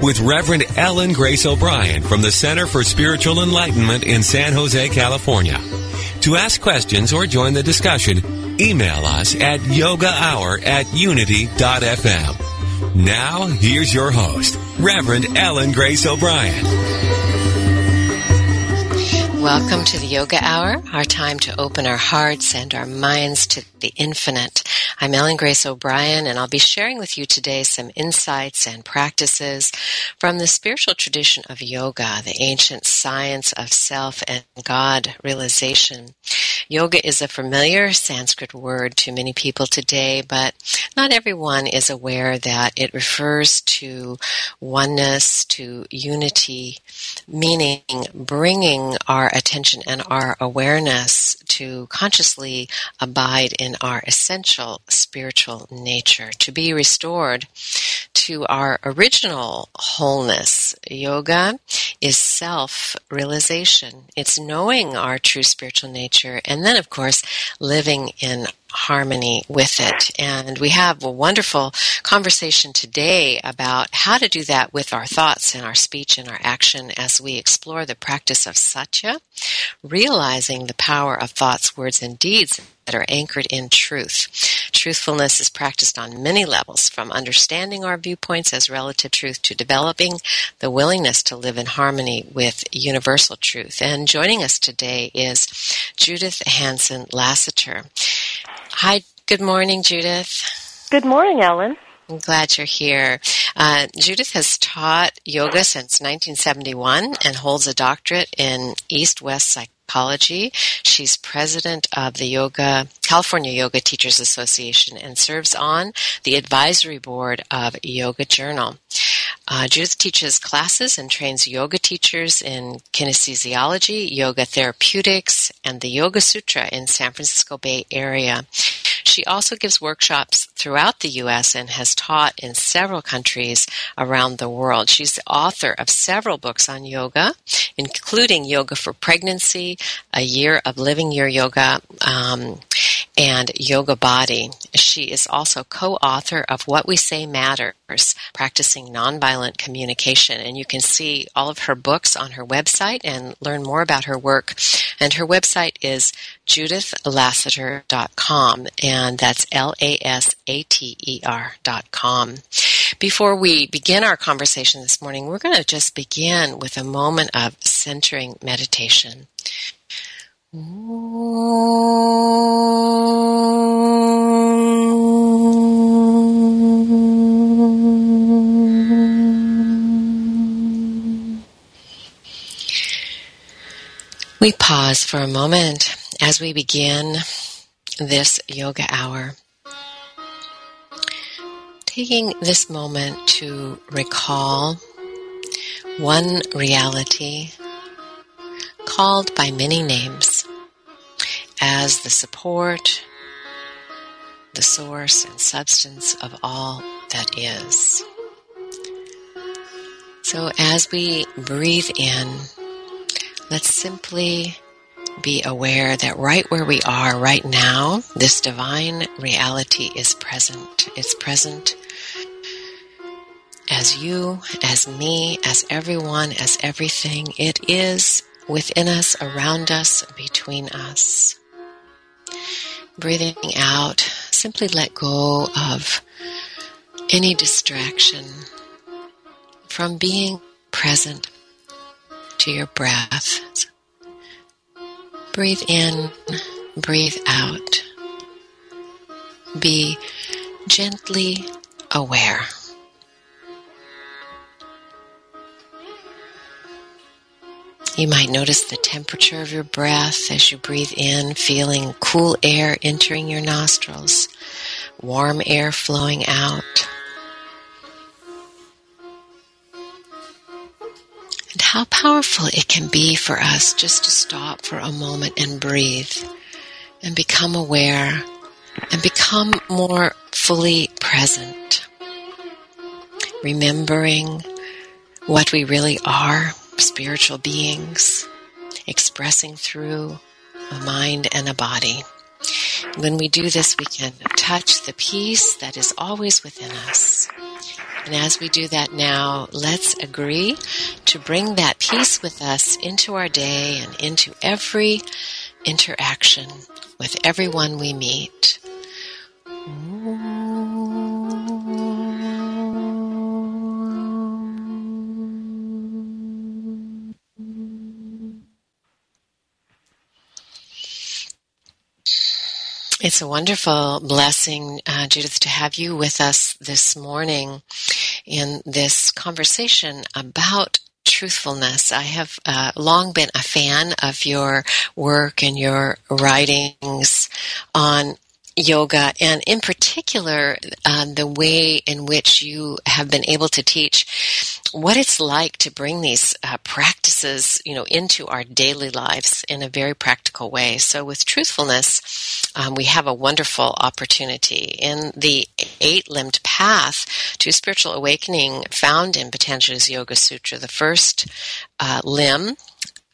with Reverend Ellen Grace O'Brien from the Center for Spiritual Enlightenment in San Jose, California. To ask questions or join the discussion, email us at yogahour at unity.fm. Now, here's your host, Reverend Ellen Grace O'Brien. Welcome to the Yoga Hour, our time to open our hearts and our minds to the infinite. I'm Ellen Grace O'Brien, and I'll be sharing with you today some insights and practices from the spiritual tradition of yoga, the ancient science of self and God realization. Yoga is a familiar Sanskrit word to many people today, but not everyone is aware that it refers to oneness, to unity, meaning bringing our attention and our awareness to consciously abide in our essential spiritual nature, to be restored to our original wholeness. Yoga is self realization. It's knowing our true spiritual nature and then, of course, living in harmony with it. And we have a wonderful conversation today about how to do that with our thoughts and our speech and our action as we explore the practice of satya, realizing the power of thoughts, words, and deeds that are anchored in truth. Truthfulness is practiced on many levels, from understanding our viewpoints as relative truth to developing the willingness to live in harmony with universal truth. And joining us today is Judith Hanson Lasater. Hi, good morning, Judith. Good morning, Ellen. I'm glad you're here. Uh, Judith has taught yoga since 1971 and holds a doctorate in East West psychology. She's president of the Yoga California Yoga Teachers Association and serves on the advisory board of Yoga Journal. Uh, Judith teaches classes and trains yoga teachers in kinesiology, yoga therapeutics, and the Yoga Sutra in San Francisco Bay Area. She also gives workshops throughout the U.S. and has taught in several countries around the world. She's the author of several books on yoga, including Yoga for Pregnancy, A Year of Living Your Yoga, um, and Yoga Body. She is also co-author of What We Say Matters, Practicing Nonviolent Communication. And you can see all of her books on her website and learn more about her work. And her website is judithlasater.com and that's L-A-S-A-T-E-R dot com. Before we begin our conversation this morning, we're going to just begin with a moment of centering meditation. We pause for a moment as we begin this yoga hour. Taking this moment to recall one reality called by many names as the support, the source and substance of all that is. So as we breathe in, let's simply be aware that right where we are right now, this divine reality is present. It's present as you, as me, as everyone, as everything. It is within us, around us, between us. Breathing out, simply let go of any distraction from being present to your breath. Breathe in, breathe out. Be gently aware. You might notice the temperature of your breath as you breathe in, feeling cool air entering your nostrils, warm air flowing out. And how powerful it can be for us just to stop for a moment and breathe and become aware and become more fully present. Remembering what we really are spiritual beings expressing through a mind and a body. When we do this, we can touch the peace that is always within us. And as we do that now, let's agree to bring that peace with us into our day and into every interaction with everyone we meet. It's a wonderful blessing, uh, Judith, to have you with us this morning in this conversation about truthfulness. I have uh, long been a fan of your work and your writings on yoga and in particular um, the way in which you have been able to teach what it's like to bring these uh, practices you know into our daily lives in a very practical way. So with truthfulness um, we have a wonderful opportunity in the eight-limbed path to spiritual awakening found in patanjali's yoga sutra. The first uh, limb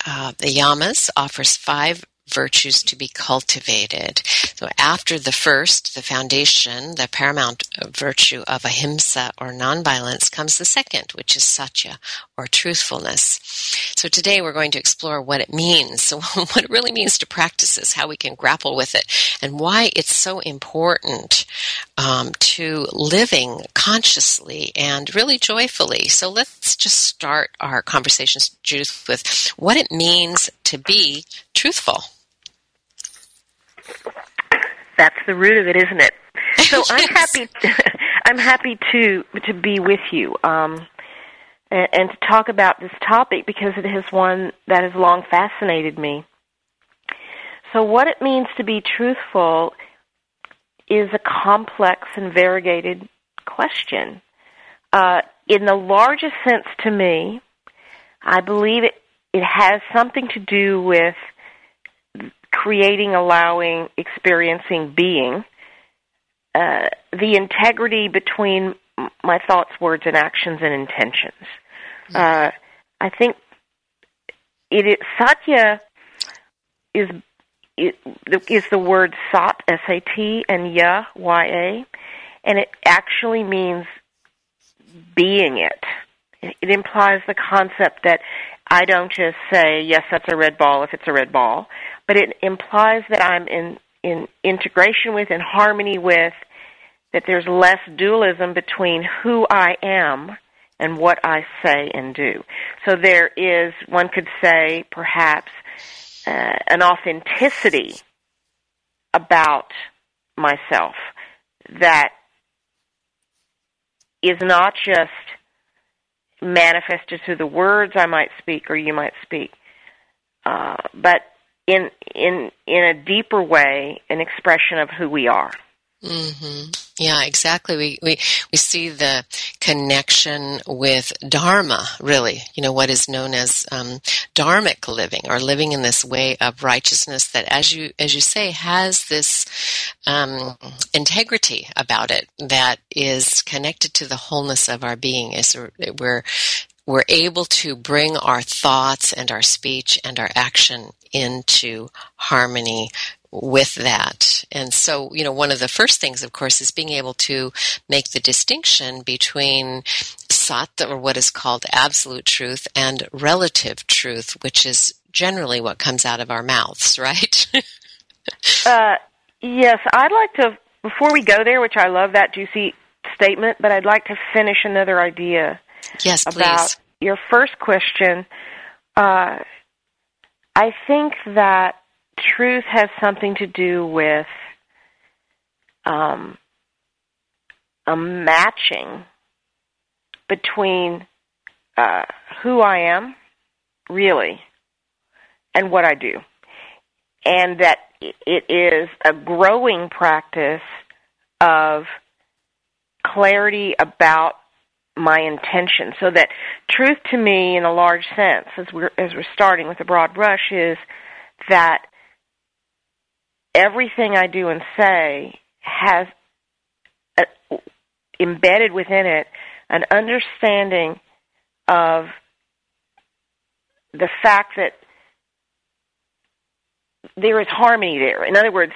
uh, the yamas offers five virtues to be cultivated. So after the first, the foundation, the paramount virtue of ahimsa or nonviolence comes the second, which is satya or truthfulness. So today we're going to explore what it means, what it really means to practice this, how we can grapple with it, and why it's so important um, to living consciously and really joyfully. So let's just start our conversations, Judith, with what it means to be truthful. That's the root of it, isn't it? So yes. I'm happy. To, I'm happy to to be with you um, and, and to talk about this topic because it is one that has long fascinated me. So, what it means to be truthful is a complex and variegated question. Uh, in the largest sense, to me, I believe it it has something to do with creating, allowing, experiencing, being, uh, the integrity between my thoughts, words, and actions and intentions. Uh, I think it is, satya is it, is the word sat s a t and ya y a, and it actually means being. It, it implies the concept that I don't just say yes, that's a red ball if it's a red ball but it implies that I'm in, in integration with, in harmony with, that there's less dualism between who I am and what I say and do. So there is, one could say, perhaps, uh, an authenticity about myself that is not just manifested through the words I might speak or you might speak, uh, but in in in a deeper way an expression of who we are. Mm-hmm. Yeah, exactly. We, we we see the connection with dharma, really. You know what is known as um, dharmic living, or living in this way of righteousness that, as you as you say, has this um, integrity about it that is connected to the wholeness of our being. Is we're we're able to bring our thoughts and our speech and our action into harmony with that. And so, you know, one of the first things, of course, is being able to make the distinction between sat, or what is called absolute truth, and relative truth, which is generally what comes out of our mouths, right? uh, yes, I'd like to, before we go there, which I love that juicy statement, but I'd like to finish another idea. Yes, about please. your first question. Uh, I think that truth has something to do with um, a matching between uh, who I am, really, and what I do. And that it is a growing practice of clarity about my intention so that truth to me in a large sense as we're as we're starting with a broad brush is that everything I do and say has a, embedded within it an understanding of the fact that there is harmony there. In other words,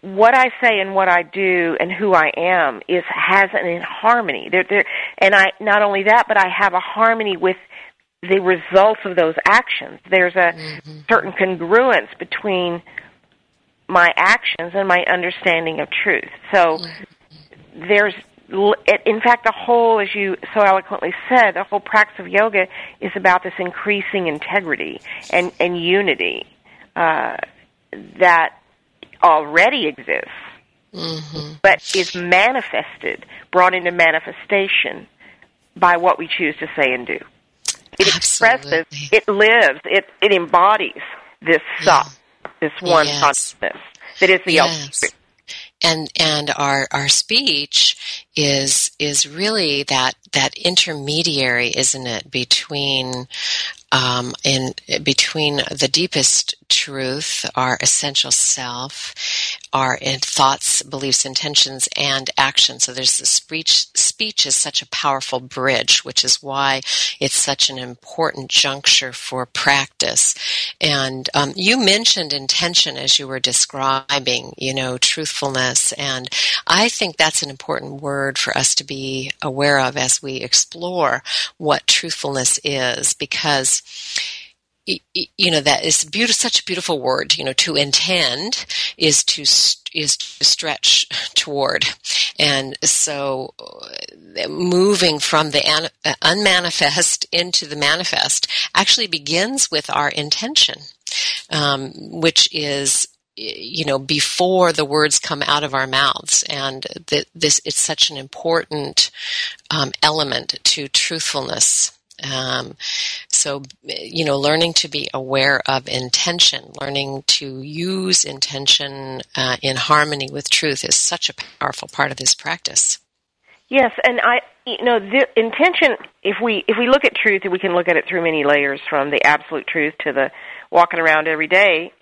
what I say and what I do and who I am is has an in harmony. There, there, and I not only that, but I have a harmony with the results of those actions. There's a mm-hmm. certain congruence between my actions and my understanding of truth. So there's, in fact, the whole, as you so eloquently said, the whole practice of yoga is about this increasing integrity and, and unity uh, that already exists, mm-hmm. but is manifested, brought into manifestation by what we choose to say and do. It Absolutely. expresses, it lives, it, it embodies this yeah this one yes. consciousness that is the yes. ultimate. And and our our speech is is really that that intermediary, isn't it, between um, in between the deepest truth, our essential self, our thoughts, beliefs, intentions, and actions. So there's the speech. Speech is such a powerful bridge, which is why it's such an important juncture for practice. And um, you mentioned intention as you were describing, you know, truthfulness, and I think that's an important word for us to be aware of as we explore what truthfulness is, because you know that is beautiful, such a beautiful word. You know, to intend is to is to stretch toward, and so uh, moving from the uh, unmanifest into the manifest actually begins with our intention, um, which is you know before the words come out of our mouths and this it's such an important um, element to truthfulness um, so, you know, learning to be aware of intention, learning to use intention uh, in harmony with truth is such a powerful part of this practice. Yes, and I, you know, the intention. If we if we look at truth, we can look at it through many layers, from the absolute truth to the walking around every day.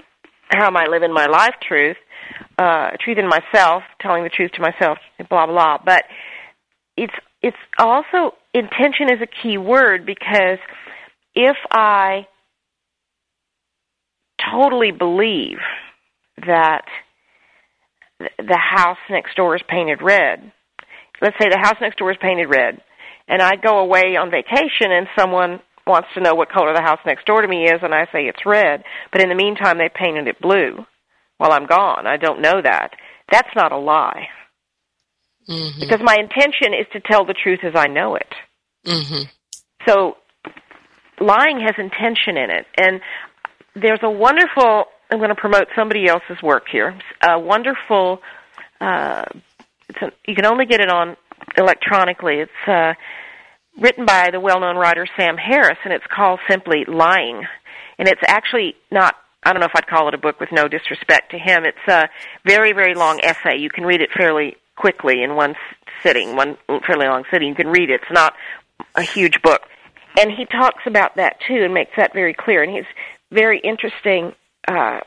How am I living my life? Truth, uh, truth in myself, telling the truth to myself, blah blah. But it's it's also intention is a key word because if I totally believe that the house next door is painted red, let's say the house next door is painted red, and I go away on vacation and someone wants to know what color the house next door to me is, and I say it's red, but in the meantime they painted it blue while I'm gone. I don't know that. That's not a lie. Mm-hmm. Because my intention is to tell the truth as I know it. Mm-hmm. So lying has intention in it. And there's a wonderful, I'm going to promote somebody else's work here, a wonderful, uh, it's a, you can only get it on electronically. It's uh, written by the well-known writer Sam Harris, and it's called simply Lying. And it's actually not I don't know if I'd call it a book with no disrespect to him. It's a very, very long essay. You can read it fairly quickly in one sitting, one fairly long sitting. You can read it. It's not a huge book. And he talks about that too and makes that very clear. And he's very interesting uh,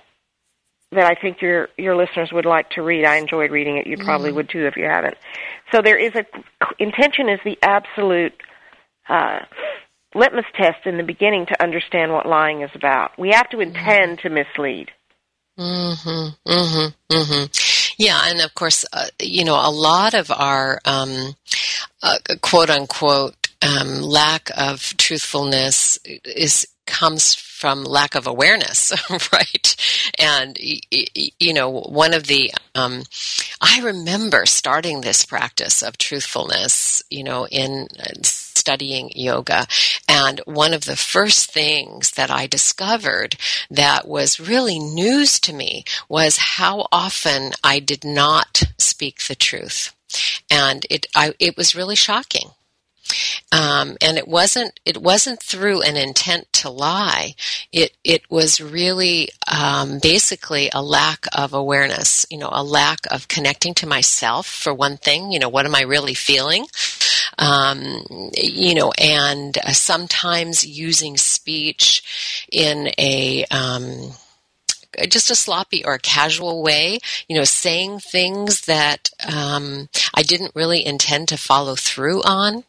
that I think your your listeners would like to read. I enjoyed reading it. You probably mm would too if you haven't. So there is a intention is the absolute uh, litmus test in the beginning to understand what lying is about. We have to intend to mislead. Mhm. Mhm. Mhm. Yeah, and of course, uh, you know, a lot of our um, uh, quote unquote um, lack of truthfulness is comes from lack of awareness, right? And you know, one of the um, I remember starting this practice of truthfulness, you know, in studying yoga, and one of the first things that I discovered that was really news to me was how often I did not speak the truth, and it I, it was really shocking um, and it wasn't it wasn't through an intent to lie. It it was really um, basically a lack of awareness. You know, a lack of connecting to myself for one thing. You know, what am I really feeling? Um, you know, and sometimes using speech in a um, just a sloppy or a casual way, you know, saying things that um, I didn't really intend to follow through on.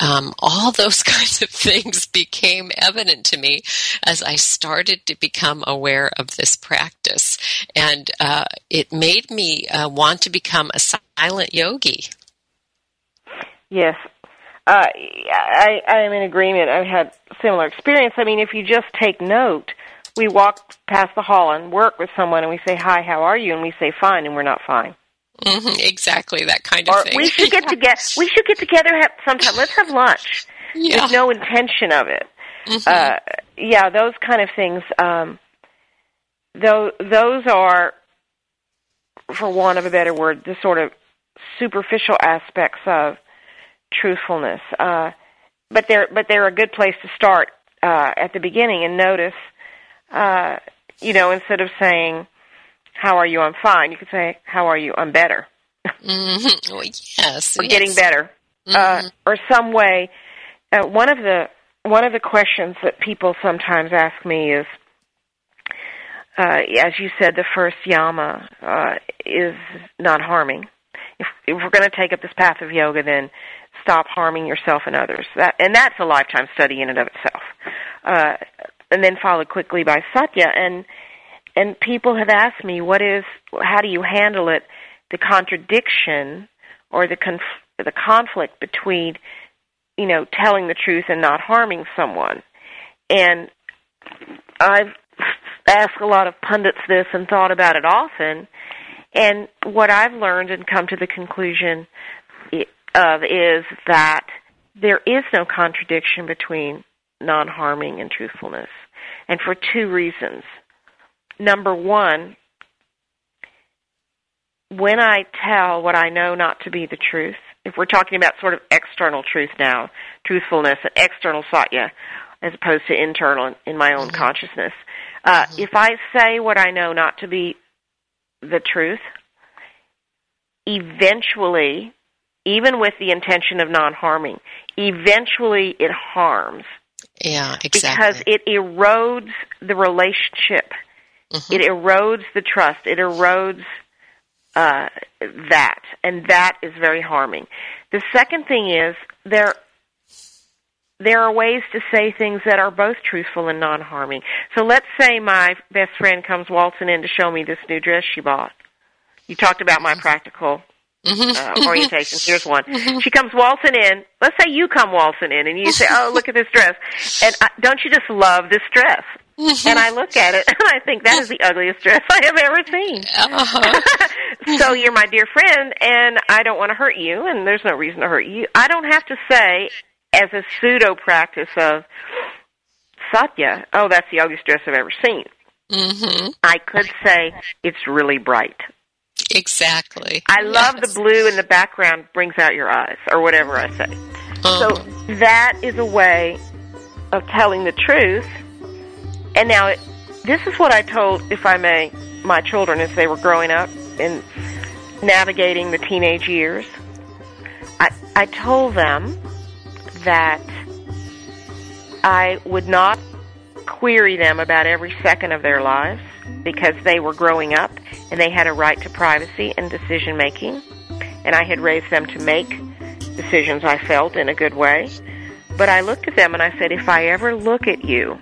Um, all those kinds of things became evident to me as I started to become aware of this practice. And uh, it made me uh, want to become a silent yogi. Yes. Uh, I, I am in agreement. I've had similar experience. I mean, if you just take note, we walk past the hall and work with someone and we say, Hi, how are you? And we say, Fine, and we're not fine. Mm-hmm, exactly, that kind of or thing. we should get together. We should get together have, sometime. Let's have lunch. Yeah. There's no intention of it. Mm-hmm. Uh, yeah, those kind of things. Um, those those are, for want of a better word, the sort of superficial aspects of truthfulness. Uh, but they're but they're a good place to start uh, at the beginning and notice uh, you know, instead of saying, "How are you?" I'm fine. You could say, "How are you?" I'm better. mm-hmm. well, yes, or yes. getting better, mm-hmm. uh, or some way. Uh, one of the one of the questions that people sometimes ask me is, uh, as you said, the first yama uh, is not harming. If, if we're going to take up this path of yoga, then stop harming yourself and others. That, and that's a lifetime study in and of itself. Uh, and then followed quickly by Satya. And and people have asked me, what is, how do you handle it, the contradiction or the conf- the conflict between, you know, telling the truth and not harming someone. And I've asked a lot of pundits this and thought about it often. And what I've learned and come to the conclusion of is that there is no contradiction between non harming and truthfulness and for two reasons. Number one, when I tell what I know not to be the truth, if we're talking about sort of external truth now, truthfulness external satya, as opposed to internal in my own mm-hmm. consciousness, uh, mm-hmm. if I say what I know not to be the truth, eventually, even with the intention of non harming, eventually it harms yeah, exactly. Because it erodes the relationship. Mm-hmm. It erodes the trust. It erodes uh, that, and that is very harming. The second thing is there there are ways to say things that are both truthful and non-harming. So let's say my best friend comes waltzing in to show me this new dress she bought. You talked about my practical mm-hmm. uh, orientation. Here's one. Mm-hmm. She comes waltzing in. Let's say you come waltzing in, and you say, "Oh, look at this dress," and I, don't you just love this dress? Mm-hmm. And I look at it and I think that is the ugliest dress I have ever seen. Uh-huh. so you're my dear friend, and I don't want to hurt you, and there's no reason to hurt you. I don't have to say, as a pseudo practice of satya, "Oh, that's the ugliest dress I've ever seen." Mm-hmm. I could say it's really bright. Exactly. I love yes. the blue in the background brings out your eyes, or whatever I say. Um. So that is a way of telling the truth. And now, this is what I told, if I may, my children as they were growing up and navigating the teenage years. I, I told them that I would not query them about every second of their lives because they were growing up and they had a right to privacy and decision making. And I had raised them to make decisions I felt in a good way. But I looked at them and I said, if I ever look at you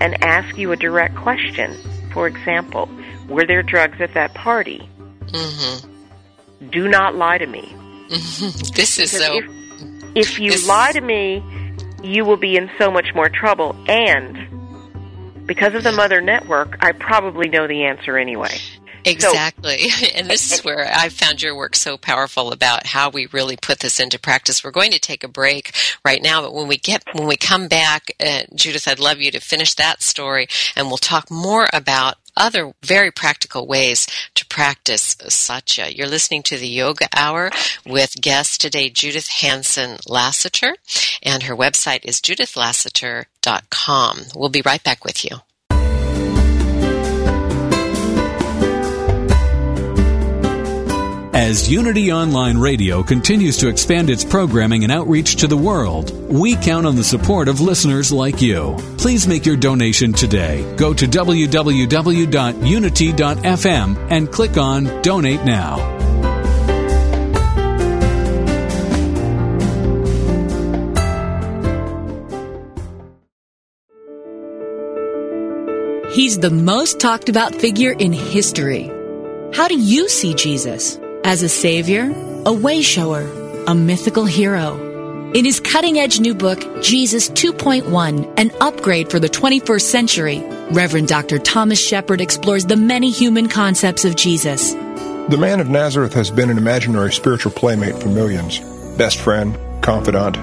and ask you a direct question, for example, were there drugs at that party? Mm-hmm. Do not lie to me. This is so. If, if you this... lie to me, you will be in so much more trouble. And because of the Mother Network, I probably know the answer anyway. Exactly. So, and this is where I found your work so powerful about how we really put this into practice. We're going to take a break right now, but when we get, when we come back, uh, Judith, I'd love you to finish that story and we'll talk more about other very practical ways to practice satya. You're listening to the Yoga Hour with guest today, Judith Hanson Lasater, and her website is judithlasater.com. We'll be right back with you. As Unity Online Radio continues to expand its programming and outreach to the world, we count on the support of listeners like you. Please make your donation today. Go to www.unity.fm and click on Donate Now. He's the most talked about figure in history. How do you see Jesus? As a savior, a wayshower, a mythical hero. In his cutting edge new book, Jesus 2.1, an upgrade for the 21st century, Reverend Dr. Thomas Shepherd explores the many human concepts of Jesus. The man of Nazareth has been an imaginary spiritual playmate for millions best friend, confidant,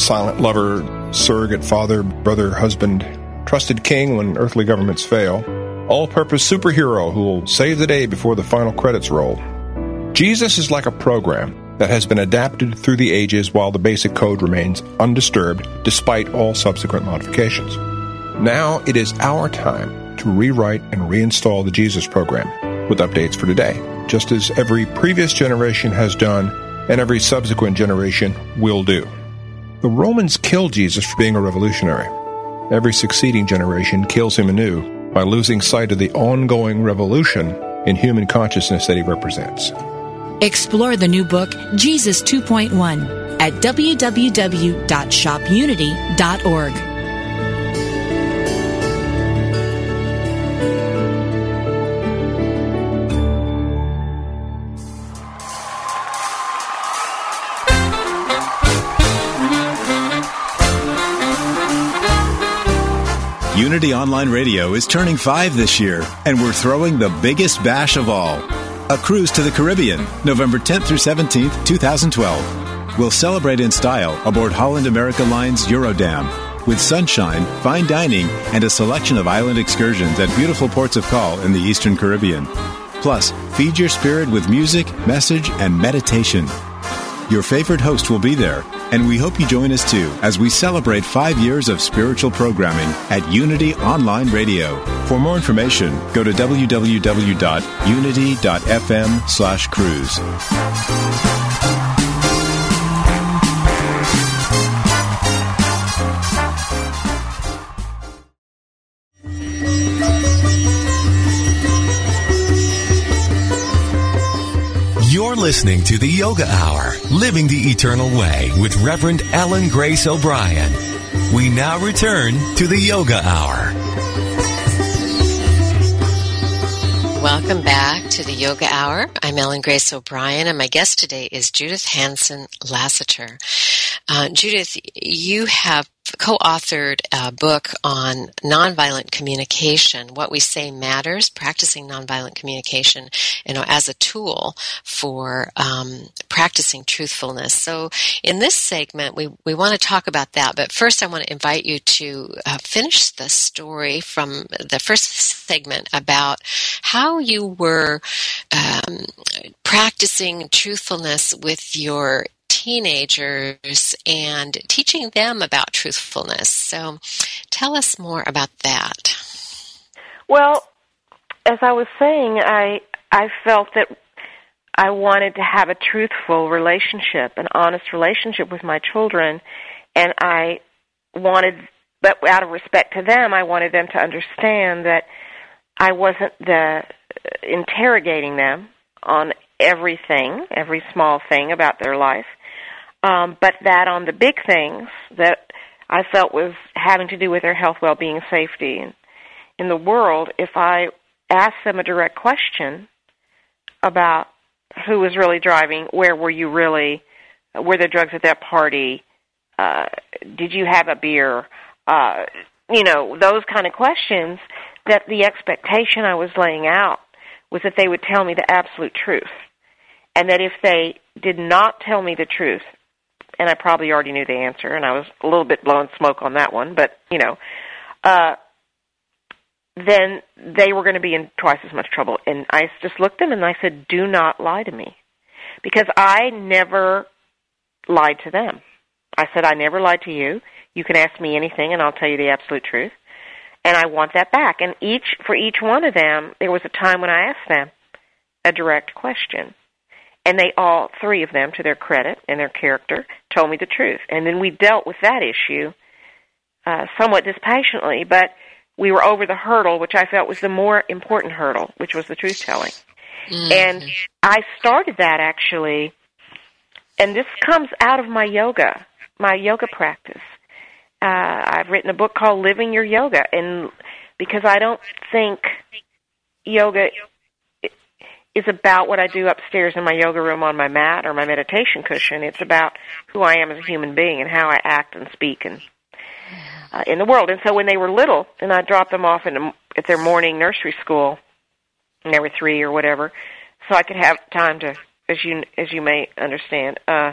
silent lover, surrogate father, brother, husband, trusted king when earthly governments fail, all purpose superhero who will save the day before the final credits roll. Jesus is like a program that has been adapted through the ages while the basic code remains undisturbed despite all subsequent modifications. Now it is our time to rewrite and reinstall the Jesus program with updates for today, just as every previous generation has done and every subsequent generation will do. The Romans killed Jesus for being a revolutionary. Every succeeding generation kills him anew by losing sight of the ongoing revolution in human consciousness that he represents. Explore the new book, Jesus 2.1, at www.shopunity.org. Unity Online Radio is turning five this year, and we're throwing the biggest bash of all a cruise to the Caribbean, November 10th through 17th, 2012. We'll celebrate in style aboard Holland America Line's Eurodam with sunshine, fine dining, and a selection of island excursions at beautiful ports of call in the Eastern Caribbean. Plus, feed your spirit with music, message, and meditation. Your favorite host will be there, and we hope you join us too as we celebrate five years of spiritual programming at Unity Online Radio. For more information, go to www.unity.fm listening to the Yoga Hour, Living the Eternal Way with Reverend Ellen Grace O'Brien. We now return to the Yoga Hour. Welcome back to the Yoga Hour. I'm Ellen Grace O'Brien, and my guest today is Judith Hanson Lasater. Uh, Judith, you have co-authored a book on nonviolent communication, what we say matters, practicing nonviolent communication, you know, as a tool for um, practicing truthfulness. So, in this segment, we we want to talk about that. But first, I want to invite you to uh, finish the story from the first segment about how you were um, practicing truthfulness with your teenagers and teaching them about truthfulness. So tell us more about that. Well, as I was saying, I I felt that I wanted to have a truthful relationship, an honest relationship with my children, and I wanted but out of respect to them, I wanted them to understand that I wasn't the uh, interrogating them on everything, every small thing about their life, um, but that on the big things that I felt was having to do with their health, well-being, safety. In the world, if I asked them a direct question about who was really driving, where were you really, were there drugs at that party, uh, did you have a beer, uh, you know, those kind of questions, that the expectation I was laying out was that they would tell me the absolute truth. And that if they did not tell me the truth, and I probably already knew the answer, and I was a little bit blowing smoke on that one, but, you know, uh, then they were going to be in twice as much trouble. And I just looked at them and I said, do not lie to me. Because I never lied to them. I said, I never lied to you. You can ask me anything and I'll tell you the absolute truth. And I want that back. And each, for each one of them, there was a time when I asked them a direct question. And they all, three of them, to their credit and their character, told me the truth. And then we dealt with that issue uh, somewhat dispassionately, but we were over the hurdle, which I felt was the more important hurdle, which was the truth telling. Mm-hmm. And I started that actually, and this comes out of my yoga, my yoga practice. Uh, I've written a book called Living Your Yoga, and because I don't think yoga is about what I do upstairs in my yoga room on my mat or my meditation cushion. It's about who I am as a human being and how I act and speak and uh, in the world. And so when they were little, and I dropped them off in a, at their morning nursery school, and they were three or whatever, so I could have time to, as you as you may understand, uh,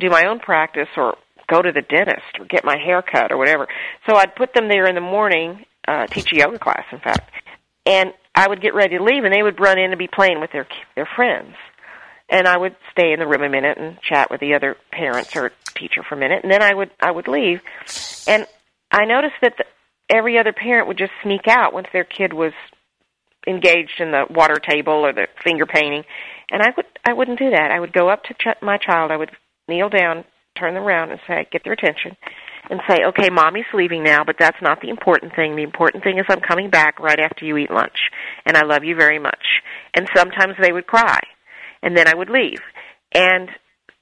do my own practice or go to the dentist or get my hair cut or whatever. So I'd put them there in the morning, uh, teach a yoga class, in fact, and I would get ready to leave, and they would run in and be playing with their their friends. And I would stay in the room a minute and chat with the other parents or teacher for a minute, and then I would I would leave. And I noticed that the, every other parent would just sneak out once their kid was engaged in the water table or the finger painting, and I would I wouldn't do that. I would go up to ch- my child. I would kneel down, turn them around, and say, get their attention, and say, "Okay, mommy's leaving now, but that's not the important thing. The important thing is I'm coming back right after you eat lunch, and I love you very much." And sometimes they would cry, and then I would leave, and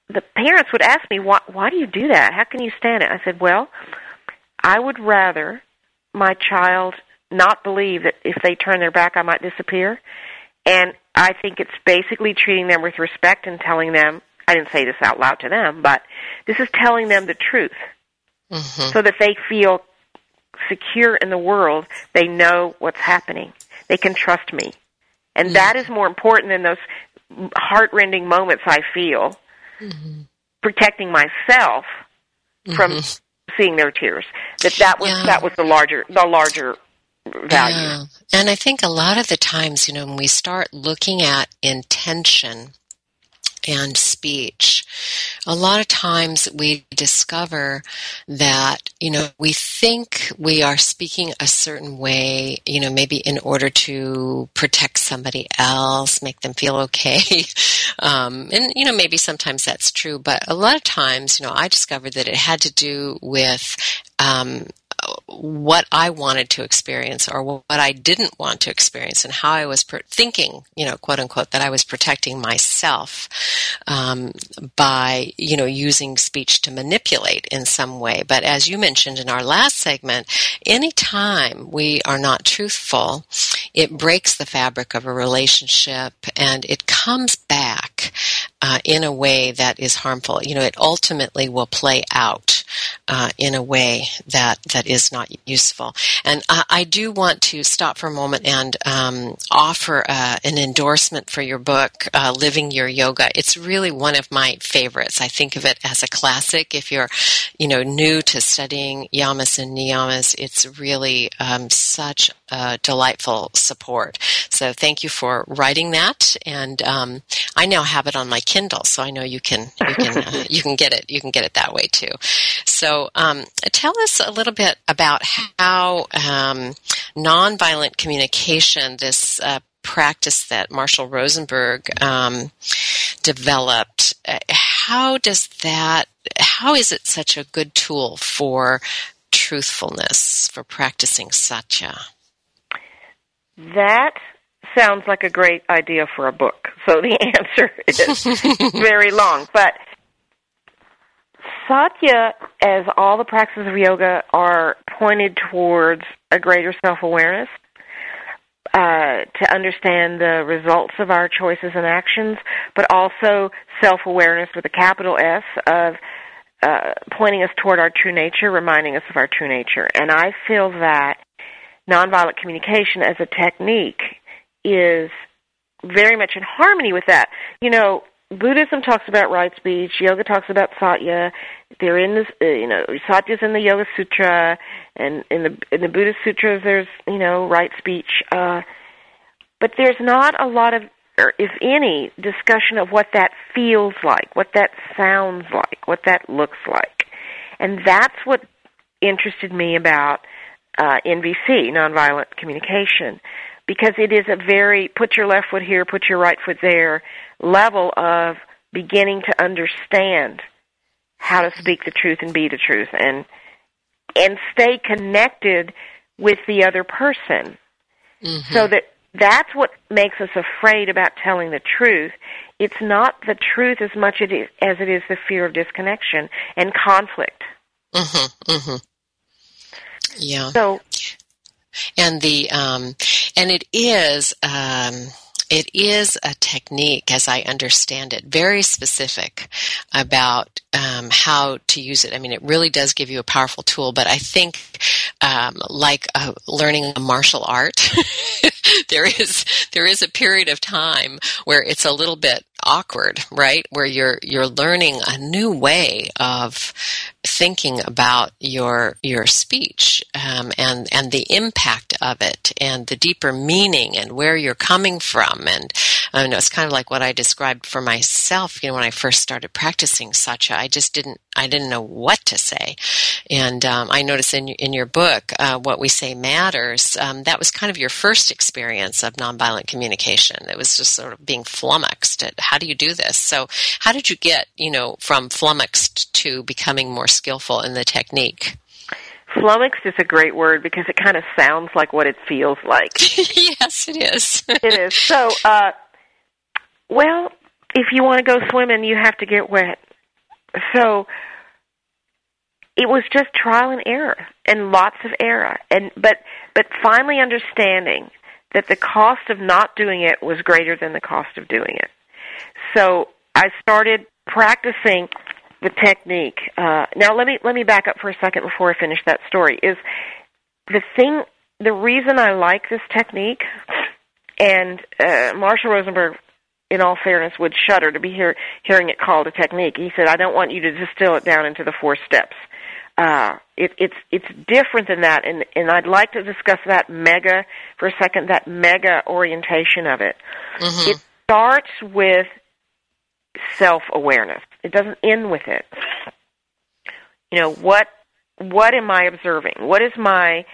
the parents would ask me, "Why? Why do you do that? How can you stand it?" I said, "Well." I would rather my child not believe that if they turn their back, I might disappear. And I think it's basically treating them with respect and telling them, I didn't say this out loud to them, but this is telling them the truth mm-hmm. so that they feel secure in the world. They know what's happening. They can trust me. And mm-hmm. that is more important than those heartrending moments I feel mm-hmm. protecting myself from mm-hmm seeing their tears. That that was yeah. that was the larger the larger value. Yeah. And I think a lot of the times, you know, when we start looking at intention and speech, a lot of times we discover that, you know, we think we are speaking a certain way, you know, maybe in order to protect somebody else, make them feel okay. Um, and, you know, maybe sometimes that's true, but a lot of times, you know, I discovered that it had to do with um, what I wanted to experience or what I didn't want to experience and how I was thinking, you know, quote unquote, that I was protecting myself um, by, you know, using speech to manipulate in some way. But as you mentioned in our last segment, anytime we are not truthful, it breaks the fabric of a relationship and it comes back uh, in a way that is harmful. You know, it ultimately will play out uh, in a way that that is not useful. And uh, I do want to stop for a moment and um, offer uh, an endorsement for your book, uh, "Living Your Yoga." It's really one of my favorites. I think of it as a classic. If you're, you know, new to studying yamas and niyamas, it's really um, such a delightful support. So thank you for writing that, and um, I now have it on my Kindle, so I know you can you can uh, you can get it you can get it that way too. So um, tell us a little bit about how um, nonviolent communication, this uh, practice that Marshall Rosenberg um, developed, uh, how does that? How is it such a good tool for truthfulness for practicing satya? That sounds like a great idea for a book. So the answer is very long. But Satya, as all the practices of yoga, are pointed towards a greater self awareness, uh, to understand the results of our choices and actions, but also self awareness with a capital S of uh, pointing us toward our true nature, reminding us of our true nature. And I feel that nonviolent communication as a technique is very much in harmony with that. You know, Buddhism talks about right speech. Yoga talks about satya. They're in this, uh, you know, satya's in the Yoga Sutra, and in the in the Buddhist sutras, there's you know right speech. Uh, but there's not a lot of, or if any, discussion of what that feels like, what that sounds like, what that looks like, and that's what interested me about uh, NVC, nonviolent communication, because it is a very put your left foot here, put your right foot there level of beginning to understand how to speak the truth and be the truth and and stay connected with the other person mm-hmm. so that that's what makes us afraid about telling the truth it's not the truth as much as it is the fear of disconnection and conflict mm-hmm, mm-hmm. Yeah so and the um and it is um it is a technique, as I understand it, very specific about um, how to use it. I mean, it really does give you a powerful tool, but I think, um, like uh, learning a martial art, there is there is a period of time where it's a little bit awkward, right? Where you're you're learning a new way of thinking about your your speech um, and and the impact of it and the deeper meaning and where you're coming from and I know it's kind of like what I described for myself. You know, when I first started practicing satya, I just didn't I didn't know what to say, and um, I noticed in in your book, uh, what we say matters. Um, that was kind of your first experience of nonviolent communication. It was just sort of being flummoxed at how do you do this. So, how did you get you know from flummoxed to becoming more skillful in the technique? Flummoxed is a great word because it kind of sounds like what it feels like. yes, it is. it is. So, uh, well, if you want to go swimming, you have to get wet. So, it was just trial and error and lots of error and but but finally understanding that the cost of not doing it was greater than the cost of doing it so i started practicing the technique. Uh, now let me let me back up for a second before I finish that story. Is the thing the reason I like this technique, and uh, Marshall Rosenberg, in all fairness, would shudder to be hear, hearing it called a technique. He said, "I don't want you to distill it down into the four steps." Uh, it, it's it's different than that, and and I'd like to discuss that mega for a second. That mega orientation of it. Mm-hmm. It starts with self awareness. It doesn't end with it. You know, what what am I observing? What is my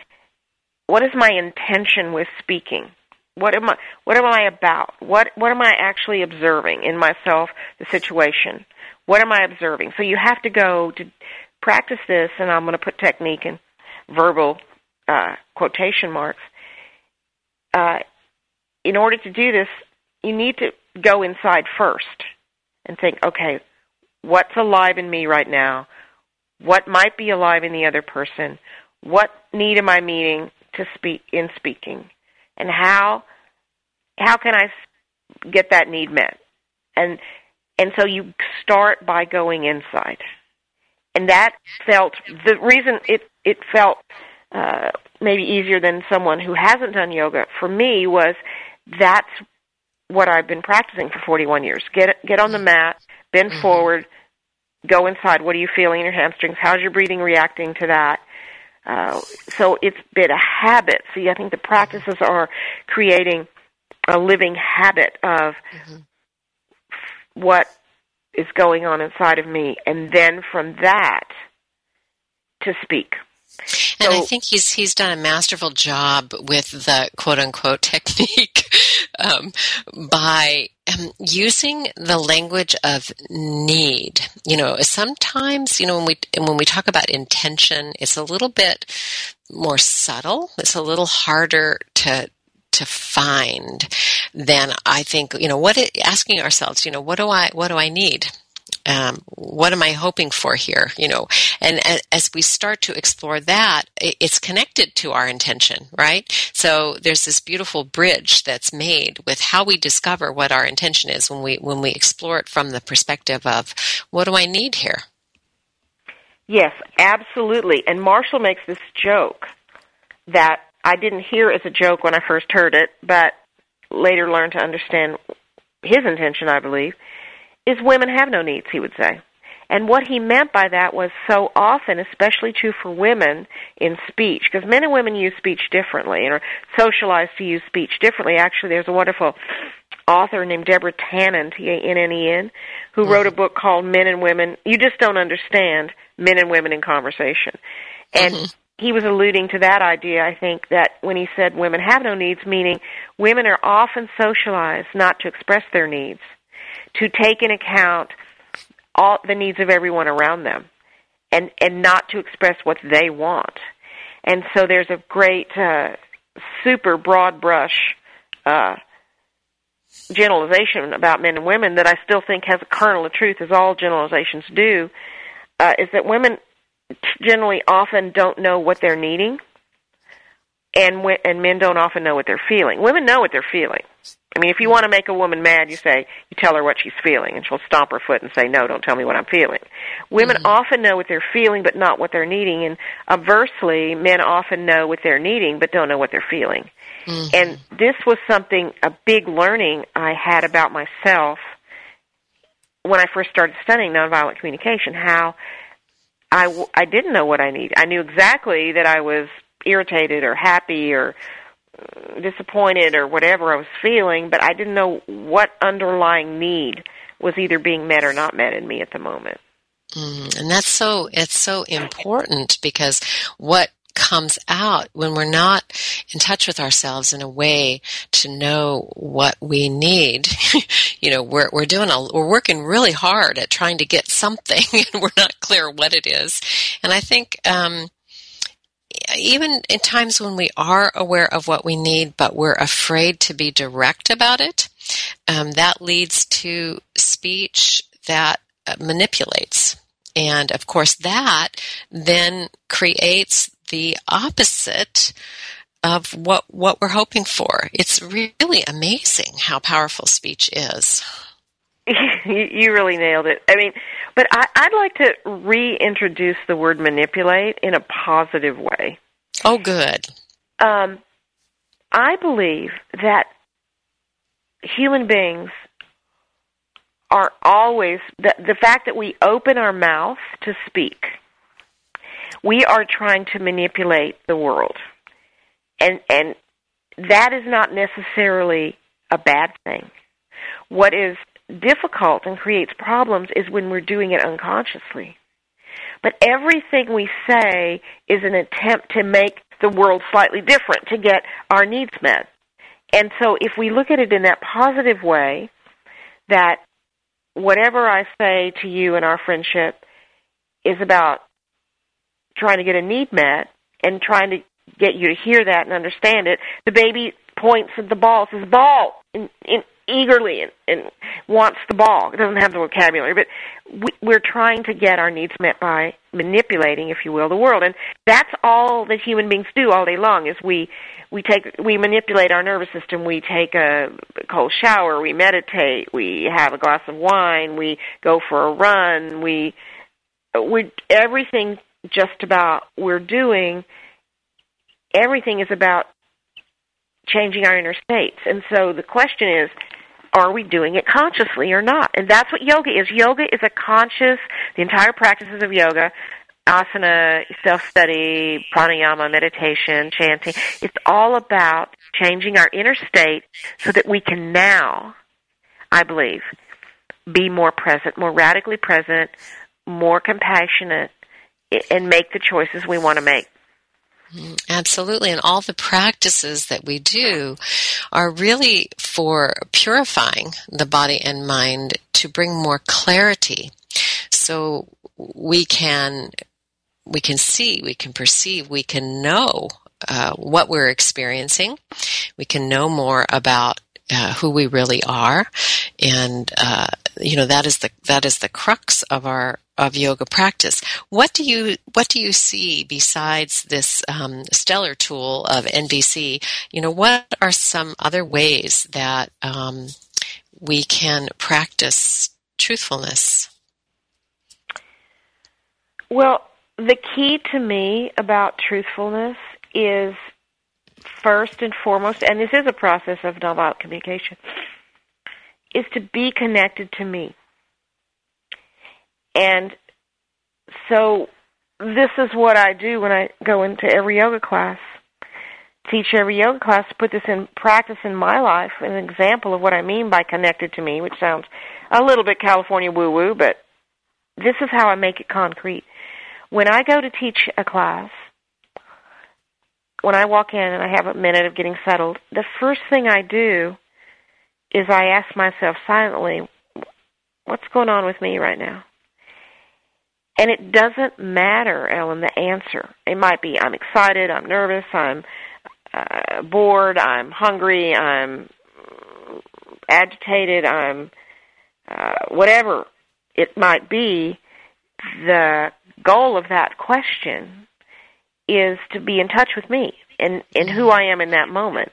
what is my intention with speaking? What am I what am I about? What what am I actually observing in myself, the situation? What am I observing? So you have to go to practice this and I'm going to put technique in verbal uh, quotation marks. Uh, in order to do this, you need to go inside first and think, okay, what's alive in me right now? What might be alive in the other person? What need am I meeting to speak in speaking? And how how can I get that need met? And and so you start by going inside. And that felt the reason it it felt uh, maybe easier than someone who hasn't done yoga for me was that's what I've been practicing for 41 years. Get get on the mat, bend mm-hmm. forward, go inside. What are you feeling in your hamstrings? How's your breathing reacting to that? Uh, so it's been a habit. See, I think the practices are creating a living habit of mm-hmm. what is going on inside of me, and then from that to speak. And so, I think he's he's done a masterful job with the quote unquote technique um, by um, using the language of need. You know, sometimes you know when we when we talk about intention, it's a little bit more subtle. It's a little harder to to find than I think. You know, what asking ourselves, you know, what do I what do I need? Um, what am I hoping for here? You know, and as we start to explore that, it's connected to our intention, right? So there's this beautiful bridge that's made with how we discover what our intention is when we when we explore it from the perspective of what do I need here. Yes, absolutely. And Marshall makes this joke that I didn't hear as a joke when I first heard it, but later learned to understand his intention, I believe, is women have no needs, he would say. And what he meant by that was so often, especially true for women in speech, because men and women use speech differently and are socialized to use speech differently. Actually, there's a wonderful author named Deborah Tannen, T-A-N-N-E-N, who wrote a book called Men and Women. You just don't understand men and women in conversation. And mm-hmm. he was alluding to that idea, I think, that when he said women have no needs, meaning women are often socialized not to express their needs to take in account all the needs of everyone around them and and not to express what they want. And so there's a great uh, super broad brush uh, generalization about men and women that I still think has a kernel of truth, as all generalizations do, uh, is that women generally often don't know what they're needing, and and men don't often know what they're feeling. Women know what they're feeling. I mean, if you want to make a woman mad, you say, you tell her what she's feeling, and she'll stomp her foot and say, no, don't tell me what I'm feeling. Women mm-hmm. often know what they're feeling, but not what they're needing, and conversely, men often know what they're needing, but don't know what they're feeling. Mm-hmm. And this was something, a big learning I had about myself when I first started studying nonviolent communication, how I, I didn't know what I needed. I knew exactly that I was irritated or happy or disappointed or whatever I was feeling, but I didn't know what underlying need was either being met or not met in me at the moment. Mm, and that's so it's so important because what comes out when we're not in touch with ourselves in a way to know what we need. you know, we're we're doing a we're working really hard at trying to get something, and we're not clear what it is. And I think um, even in times when we are aware of what we need, but we're afraid to be direct about it, um, that leads to speech that uh, manipulates. And of course, that then creates the opposite of what, what we're hoping for. It's really amazing how powerful speech is. you really nailed it. I mean, but I, I'd like to reintroduce the word manipulate in a positive way. Oh, good. Um, I believe that human beings are always the, the fact that we open our mouth to speak. We are trying to manipulate the world, and and that is not necessarily a bad thing. What is difficult and creates problems is when we're doing it unconsciously. But everything we say is an attempt to make the world slightly different to get our needs met. And so if we look at it in that positive way, that whatever I say to you in our friendship is about trying to get a need met and trying to get you to hear that and understand it, the baby points at the ball, says ball in, in eagerly and, and wants the ball. It doesn't have the vocabulary, but we, we're trying to get our needs met by manipulating, if you will, the world, and that's all that human beings do all day long. Is we we take we manipulate our nervous system. We take a cold shower. We meditate. We have a glass of wine. We go for a run. We we everything just about we're doing. Everything is about changing our inner states. And so the question is, are we doing it consciously or not? And that's what yoga is. Yoga is a conscious, the entire practices of yoga, asana, self-study, pranayama, meditation, chanting, it's all about changing our inner state so that we can now, I believe, be more present, more radically present, more compassionate, and make the choices we want to make. Absolutely. And all the practices that we do are really for purifying the body and mind to bring more clarity. So we can, we can see, we can perceive, we can know uh, what we're experiencing. We can know more about uh, who we really are and uh, you know that is the that is the crux of our of yoga practice. What do you what do you see besides this um, stellar tool of NVC? You know, what are some other ways that um, we can practice truthfulness? Well, the key to me about truthfulness is first and foremost, and this is a process of nonviolent communication, is to be connected to me. And so this is what I do when I go into every yoga class, teach every yoga class, to put this in practice in my life, an example of what I mean by connected to me, which sounds a little bit California woo woo, but this is how I make it concrete. When I go to teach a class, when I walk in and I have a minute of getting settled, the first thing I do is I ask myself silently, what's going on with me right now? And it doesn't matter, Ellen, the answer. It might be I'm excited, I'm nervous, I'm uh, bored, I'm hungry, I'm agitated, I'm uh, whatever it might be. The goal of that question is to be in touch with me and, and who I am in that moment.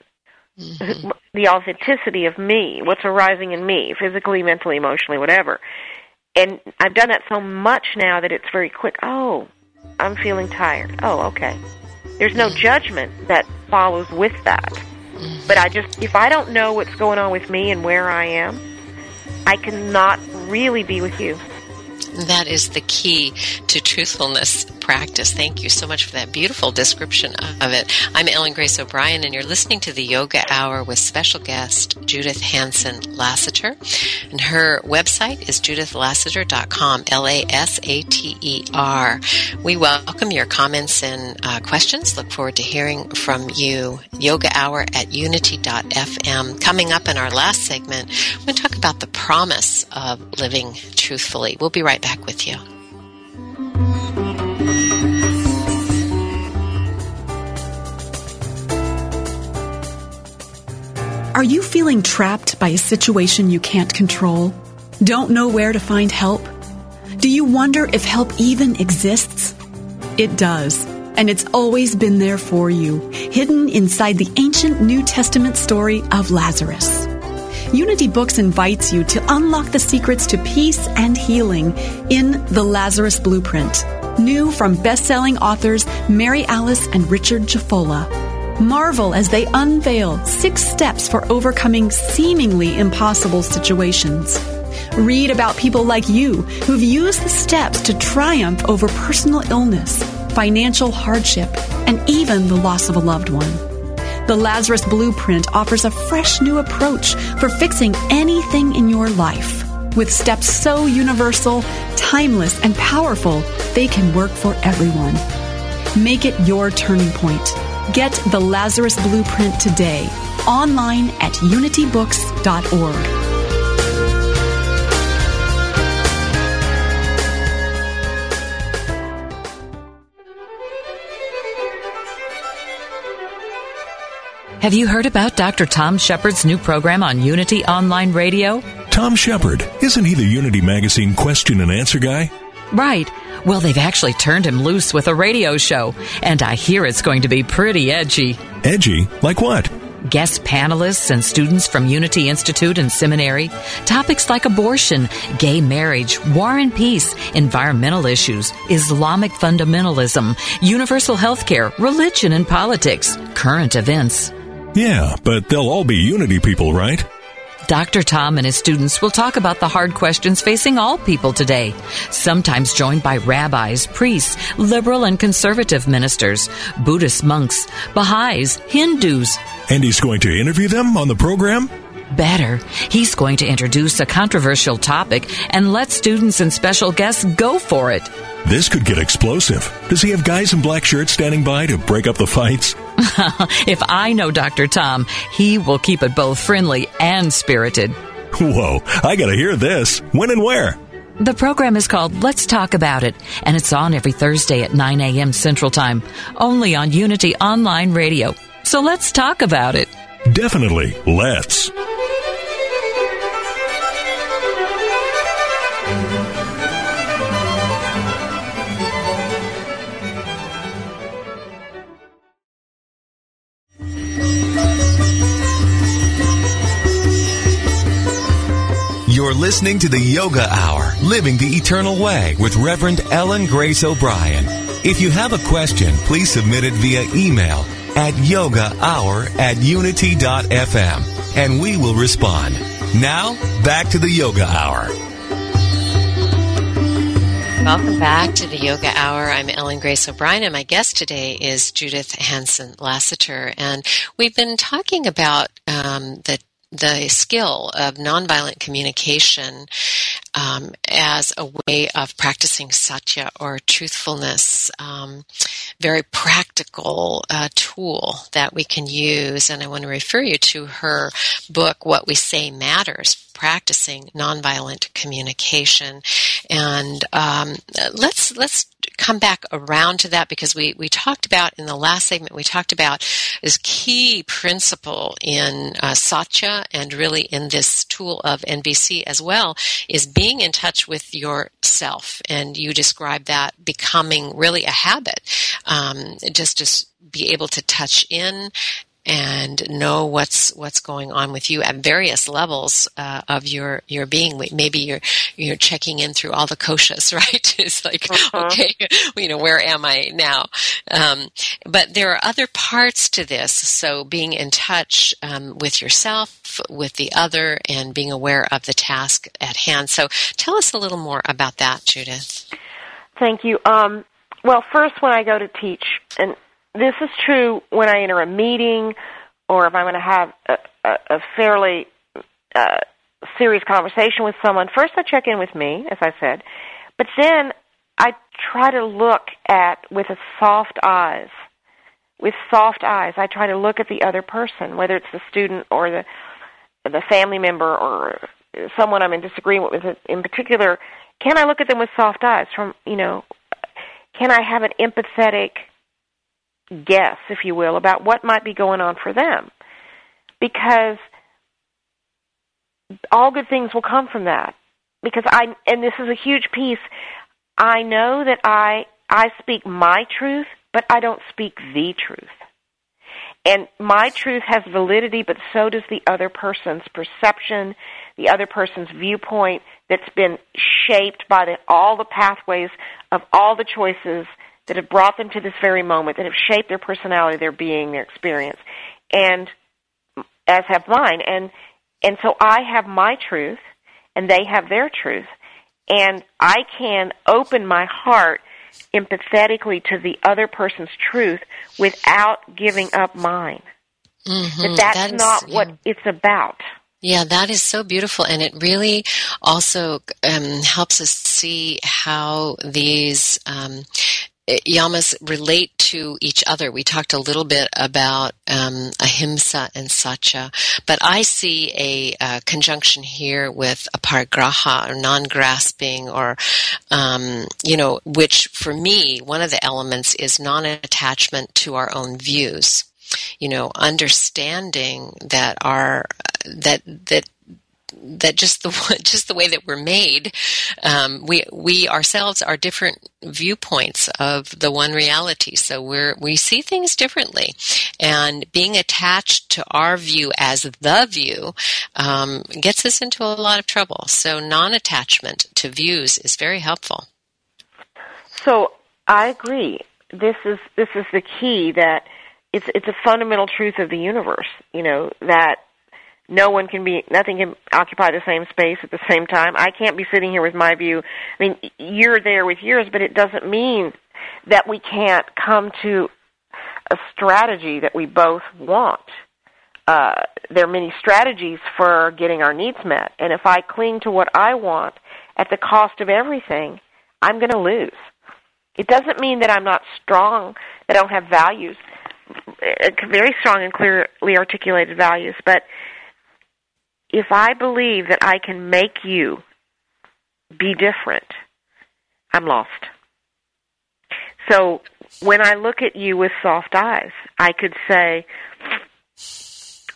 Mm-hmm. The authenticity of me, what's arising in me, physically, mentally, emotionally, whatever and I've done that so much now that it's very quick. Oh, I'm feeling tired. Oh, okay. There's no judgment that follows with that. But I just, if I don't know what's going on with me and where I am, I cannot really be with you. That is the key to truthfulness practice. Thank you so much for that beautiful description of it. I'm Ellen Grace O'Brien, and you're listening to the Yoga Hour with special guest Judith Hanson Lasater. And her website is judithlasater.com, L A S A T E R. We welcome your comments and uh, questions. Look forward to hearing from you. Yoga Hour at unity.fm. Coming up in our last segment, we're going to talk about the promise of living truthfully. We'll be right back with you. Are you feeling trapped by a situation you can't control? Don't know where to find help? Do you wonder if help even exists? It does, and it's always been there for you, hidden inside the ancient New Testament story of Lazarus. Unity Books invites you to unlock the secrets to peace and healing in The Lazarus Blueprint, new from best-selling authors Mary Alice and Richard Jafolla. Marvel as they unveil six steps for overcoming seemingly impossible situations. Read about people like you who've used the steps to triumph over personal illness, financial hardship, and even the loss of a loved one. The Lazarus Blueprint offers a fresh new approach for fixing anything in your life. With steps so universal, timeless, and powerful, they can work for everyone. Make it your turning point. Get the Lazarus Blueprint today, online at unitybooks.org. Have you heard about Dr. Tom Shepherd's new program on Unity Online Radio? Tom Shepherd, isn't he the Unity Magazine question and answer guy? Right. Well, they've actually turned him loose with a radio show, and I hear it's going to be pretty edgy. Edgy? Like what? Guest panelists and students from Unity Institute and Seminary, topics like abortion, gay marriage, war and peace, environmental issues, Islamic fundamentalism, universal health care, religion and politics, current events. Yeah, but they'll all be Unity people, right? Dr. Tom and his students will talk about the hard questions facing all people today, sometimes joined by rabbis, priests, liberal and conservative ministers, Buddhist monks, Baha'is, Hindus. And he's going to interview them on the program? Better, he's going to introduce a controversial topic and let students and special guests go for it. This could get explosive. Does he have guys in black shirts standing by to break up the fights? if I know Dr. Tom, he will keep it both friendly and spirited. Whoa, I gotta hear this. When and where? The program is called Let's Talk About It, and it's on every Thursday at 9 a.m. Central Time, only on Unity Online Radio. So let's talk about it. Definitely, let's. Listening to the Yoga Hour, Living the Eternal Way with Reverend Ellen Grace O'Brien. If you have a question, please submit it via email at yogahour at unity.fm and we will respond. Now, back to the Yoga Hour. Welcome back to the Yoga Hour. I'm Ellen Grace O'Brien, and my guest today is Judith Hanson Lasater. And we've been talking about um, the the skill of nonviolent communication um, as a way of practicing satya or truthfulness, um, very practical uh, tool that we can use. And I want to refer you to her book, What We Say Matters practicing nonviolent communication. And um, let's let's come back around to that because we we talked about in the last segment we talked about this key principle in uh, satya and really in this tool of NVC as well is being in touch with yourself. And you describe that becoming really a habit, um, just to be able to touch in and know what's what's going on with you at various levels uh, of your your being. Maybe you're you're checking in through all the koshas, right? it's like, uh-huh. okay, you know, where am I now? Um, but there are other parts to this. So being in touch um, with yourself, with the other, and being aware of the task at hand. So tell us a little more about that, Judith. Thank you. Um, well, first, when I go to teach, and this is true when I enter a meeting or if I'm going to have a, a, a fairly uh, serious conversation with someone. First, I check in with me, as I said, but then I try to look at with a soft eyes. With soft eyes, I try to look at the other person, whether it's the student or the the family member or someone I'm in disagreement with in particular. Can I look at them with soft eyes? From you know, can I have an empathetic guess, if you will, about what might be going on for them. Because all good things will come from that. Because I, and this is a huge piece, I know that I, I speak my truth, but I don't speak the truth. And my truth has validity, but so does the other person's perception, the other person's viewpoint that's been shaped by the, all the pathways of all the choices that have brought them to this very moment, that have shaped their personality, their being, their experience, and as have mine. And and so I have my truth, and they have their truth, and I can open my heart empathetically to the other person's truth without giving up mine. Mm-hmm. That that's that is, not what yeah. it's about. Yeah, that is so beautiful. And it really also um, helps us see how these um, yamas relate to each other. We talked a little bit about um, ahimsa and satya, but I see a, a conjunction here with aparigraha or non-grasping, or um, you know, which for me one of the elements is non-attachment to our own views. You know, understanding that our that that that just the just the way that we're made, um, we we ourselves are different viewpoints of the one reality. So we're we see things differently, and being attached to our view as the view um, gets us into a lot of trouble. So non-attachment to views is very helpful. So I agree. This is this is the key that it's it's a fundamental truth of the universe. You know that no one can be nothing can occupy the same space at the same time. I can't be sitting here with my view. I mean you're there with yours but it doesn't mean that we can't come to a strategy that we both want. Uh, there are many strategies for getting our needs met and if i cling to what i want at the cost of everything i'm going to lose. It doesn't mean that i'm not strong that i don't have values uh, very strong and clearly articulated values but if I believe that I can make you be different, I'm lost. So when I look at you with soft eyes, I could say,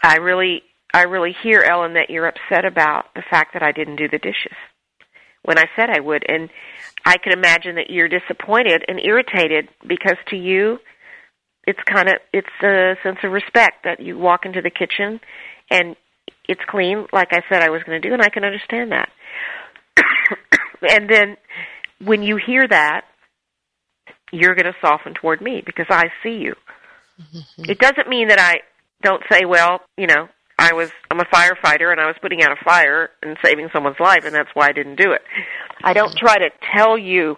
I really, I really hear, Ellen, that you're upset about the fact that I didn't do the dishes when I said I would. And I can imagine that you're disappointed and irritated because to you, it's kind of, it's a sense of respect that you walk into the kitchen and it's clean, like I said I was going to do, and I can understand that. and then when you hear that, you're going to soften toward me because I see you. Mm-hmm. It doesn't mean that I don't say, well, you know, I was I'm a firefighter and I was putting out a fire and saving someone's life and that's why I didn't do it. I don't try to tell you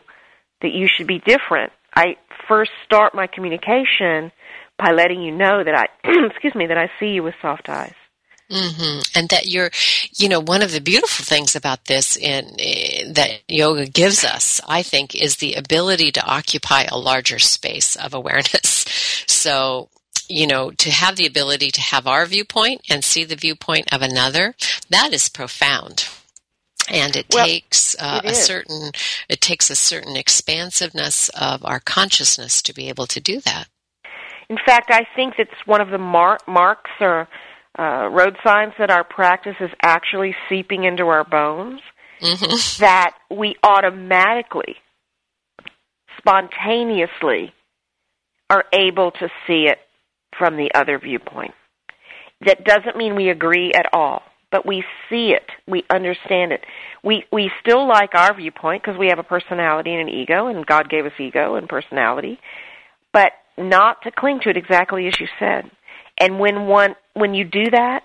that you should be different. I first start my communication by letting you know that I excuse me that I see you with soft eyes. Mm-hmm. And that you're, you know, one of the beautiful things about this in, uh, that yoga gives us, I think, is the ability to occupy a larger space of awareness. So, you know, to have the ability to have our viewpoint and see the viewpoint of another, that is profound. And it well, takes uh, it a certain, it takes a certain expansiveness of our consciousness to be able to do that. In fact, I think it's one of the mar- marks or uh, road signs that our practice is actually seeping into our bones, mm-hmm. that we automatically, spontaneously, are able to see it from the other viewpoint. That doesn't mean we agree at all, but we see it, we understand it. We we still like our viewpoint because we have a personality and an ego, and God gave us ego and personality, but not to cling to it exactly as you said. And when one when you do that,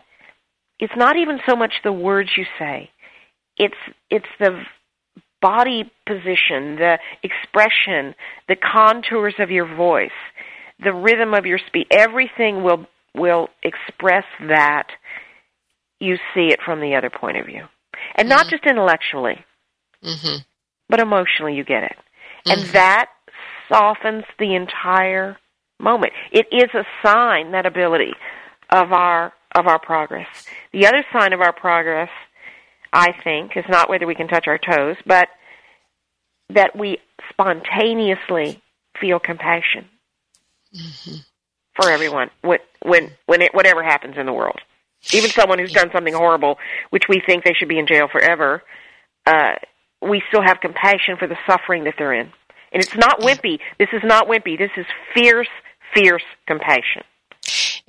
it's not even so much the words you say. It's it's the body position, the expression, the contours of your voice, the rhythm of your speech. Everything will will express that you see it from the other point of view. And mm-hmm. not just intellectually, mm-hmm. but emotionally you get it. Mm-hmm. And that softens the entire moment. It is a sign, that ability, of our of our progress. The other sign of our progress, I think, is not whether we can touch our toes, but that we spontaneously feel compassion mm-hmm. for everyone when when when it, whatever happens in the world. Even someone who's done something horrible, which we think they should be in jail forever, uh, we still have compassion for the suffering that they're in. And it's not wimpy. This is not wimpy. This is fierce fierce compassion.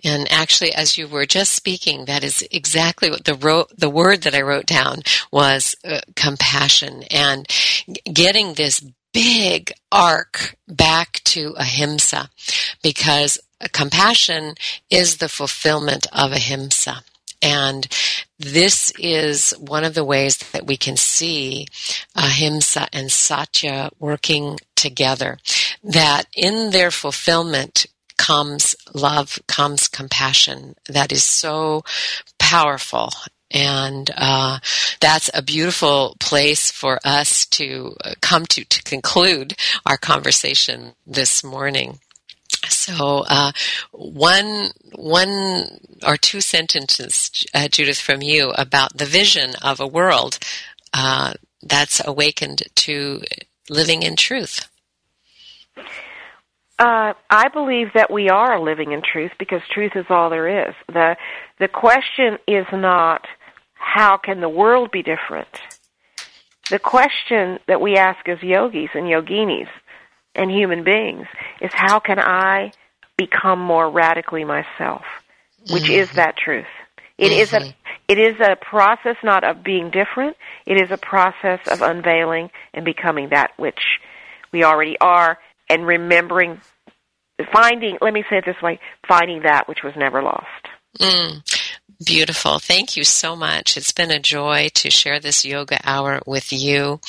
And actually, as you were just speaking, that is exactly what the ro- the word that I wrote down was uh, compassion and getting this big arc back to ahimsa because compassion is the fulfillment of ahimsa. And this is one of the ways that we can see ahimsa and satya working together. That in their fulfillment comes love, comes compassion. That is so powerful. And uh, that's a beautiful place for us to come to to conclude our conversation this morning. So, uh, one, one or two sentences, uh, Judith, from you about the vision of a world uh, that's awakened to living in truth. Uh, I believe that we are living in truth because truth is all there is. the The question is not how can the world be different. The question that we ask as yogis and yoginis and human beings is how can I become more radically myself, which mm-hmm. is that truth. It mm-hmm. is a it is a process not of being different. It is a process of unveiling and becoming that which we already are and remembering finding let me say it this way finding that which was never lost mm. Beautiful. Thank you so much. It's been a joy to share this yoga hour with you,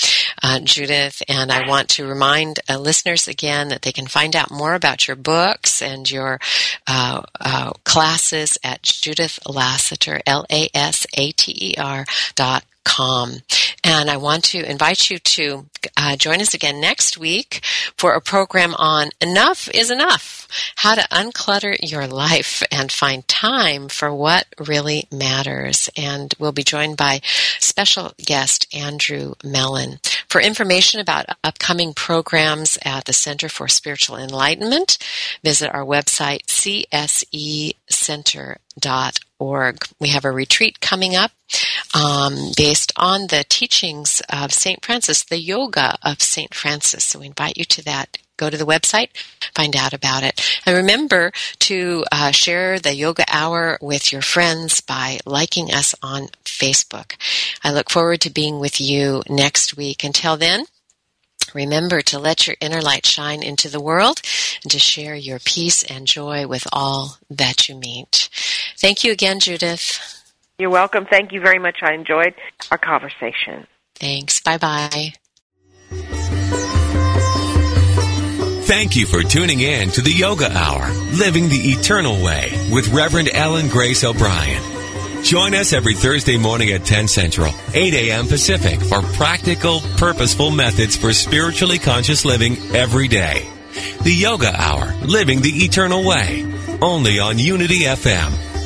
uh, Judith. And I want to remind uh, listeners again that they can find out more about your books and your uh, uh classes at Judith Lasater, L-A-S-A-T-E-R dot com. And I want to invite you to uh, join us again next week for a program on Enough is Enough How to Unclutter Your Life and Find Time for What Really Matters. And we'll be joined by special guest Andrew Mellen. For information about upcoming programs at the Center for Spiritual Enlightenment, visit our website, csecenter.org. We have a retreat coming up um, based on the teachings of St. Francis, the yoga of St. Francis. So we invite you to that go to the website, find out about it. And remember to uh, share the yoga hour with your friends by liking us on Facebook. I look forward to being with you next week. Until then, Remember to let your inner light shine into the world and to share your peace and joy with all that you meet. Thank you again, Judith. You're welcome. Thank you very much. I enjoyed our conversation. Thanks. Bye bye. Thank you for tuning in to the Yoga Hour, Living the Eternal Way with Reverend Ellen Grace O'Brien. Join us every Thursday morning at 10 Central, 8 a.m. Pacific for practical, purposeful methods for spiritually conscious living every day. The Yoga Hour, Living the Eternal Way, only on Unity FM,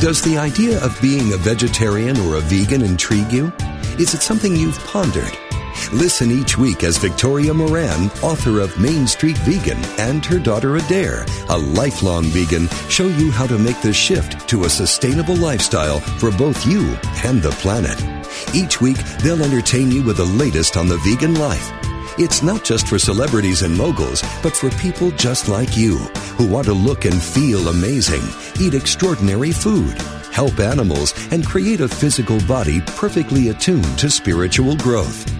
Does the idea of being a vegetarian or a vegan intrigue you? Is it something you've pondered? Listen each week as Victoria Moran, author of Main Street Vegan, and her daughter Adair, a lifelong vegan, show you how to make the shift to a sustainable lifestyle for both you and the planet. Each week, they'll entertain you with the latest on the vegan life. It's not just for celebrities and moguls, but for people just like you who want to look and feel amazing, eat extraordinary food, help animals, and create a physical body perfectly attuned to spiritual growth.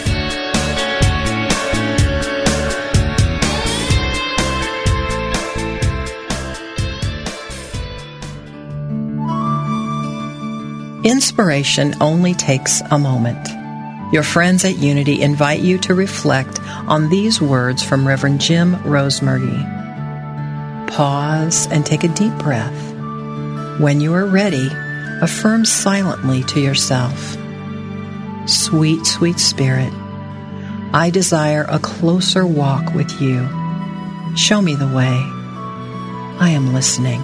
Inspiration only takes a moment. Your friends at Unity invite you to reflect on these words from Reverend Jim Rosemergy. Pause and take a deep breath. When you are ready, affirm silently to yourself Sweet, sweet Spirit, I desire a closer walk with you. Show me the way. I am listening.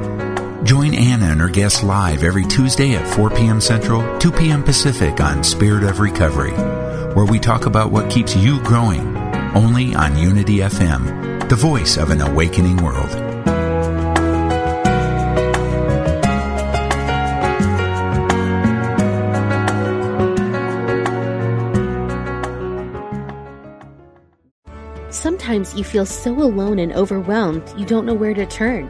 Join Anna and her guests live every Tuesday at 4 p.m. Central, 2 p.m. Pacific on Spirit of Recovery, where we talk about what keeps you growing, only on Unity FM, the voice of an awakening world. Sometimes you feel so alone and overwhelmed you don't know where to turn.